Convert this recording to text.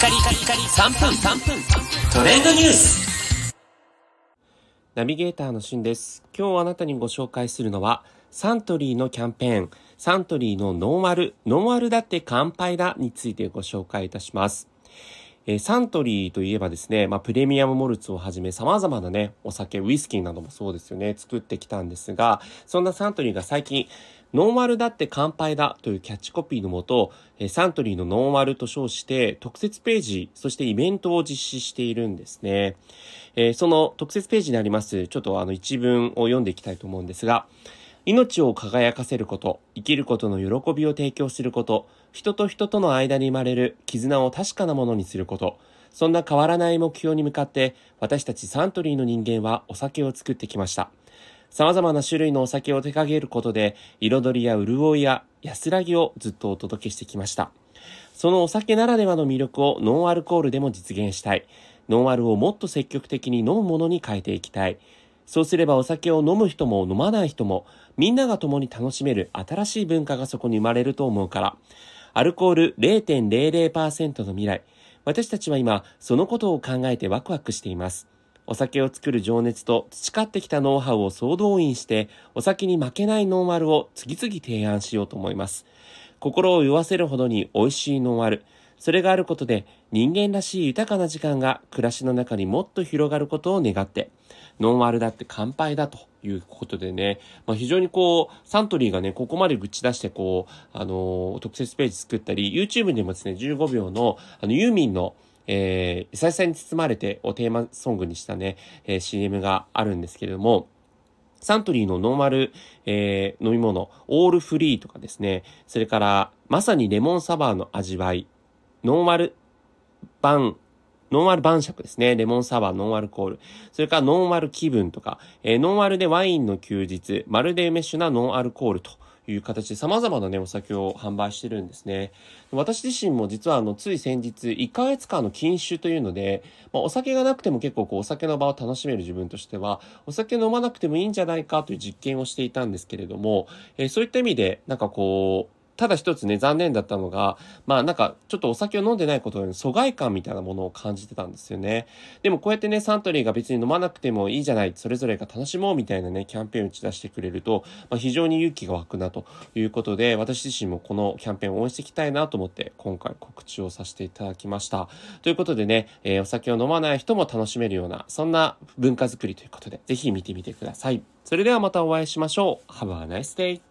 カリカリカリ3分3分トレンドニュースナビゲーターのしゅんです。今日あなたにご紹介するのは、サントリーのキャンペーン、サントリーのノンアル、ノンアルだって乾杯だについてご紹介いたします。えサントリーといえばですね、まあ、プレミアムモルツをはじめ様々なね、お酒、ウイスキーなどもそうですよね、作ってきたんですが、そんなサントリーが最近、ノンアルだって乾杯だというキャッチコピーのもと、サントリーのノンアルと称して特設ページ、そしてイベントを実施しているんですね。その特設ページにあります、ちょっとあの一文を読んでいきたいと思うんですが、命を輝かせること、生きることの喜びを提供すること、人と人との間に生まれる絆を確かなものにすること、そんな変わらない目標に向かって、私たちサントリーの人間はお酒を作ってきました。様々な種類のお酒を手掛けることで、彩りや潤いや安らぎをずっとお届けしてきました。そのお酒ならではの魅力をノンアルコールでも実現したい。ノンアルをもっと積極的に飲むものに変えていきたい。そうすればお酒を飲む人も飲まない人も、みんなが共に楽しめる新しい文化がそこに生まれると思うから。アルコール0.00%の未来。私たちは今、そのことを考えてワクワクしています。お酒を作る情熱と培ってきたノウハウを総動員して、お酒に負けないノンアルを次々提案しようと思います。心を酔わせるほどに美味しいノンアル。それがあることで人間らしい豊かな時間が暮らしの中にもっと広がることを願って、ノンアルだって乾杯だということでね、まあ、非常にこう、サントリーがね、ここまで打ち出してこう、あのー特設ページ作ったり、YouTube でもですね、15秒の、あの、ユーミンの、えー、優しさに包まれてをテーマソングにしたね、えー CM があるんですけれども、サントリーのノーマル、えー飲み物、オールフリーとかですね、それから、まさにレモンサワーの味わい、ノーマル晩、ノンアル晩酌ですね。レモンサワー、ノンアルコール。それからノンアル気分とか、えーノンアルでワインの休日、まるで梅酒なノンアルコールという形で様々なね、お酒を販売してるんですね。私自身も実はあの、つい先日、1ヶ月間の禁酒というので、まあ、お酒がなくても結構こう、お酒の場を楽しめる自分としては、お酒飲まなくてもいいんじゃないかという実験をしていたんですけれども、えーそういった意味で、なんかこう、ただ一つね、残念だったのが、まあなんか、ちょっとお酒を飲んでないことに疎外感みたいなものを感じてたんですよね。でもこうやってね、サントリーが別に飲まなくてもいいじゃない、それぞれが楽しもうみたいなね、キャンペーンを打ち出してくれると、まあ、非常に勇気が湧くなということで、私自身もこのキャンペーンを応援していきたいなと思って、今回告知をさせていただきました。ということでね、えーお酒を飲まない人も楽しめるような、そんな文化づくりということで、ぜひ見てみてください。それではまたお会いしましょう。Have a nice day!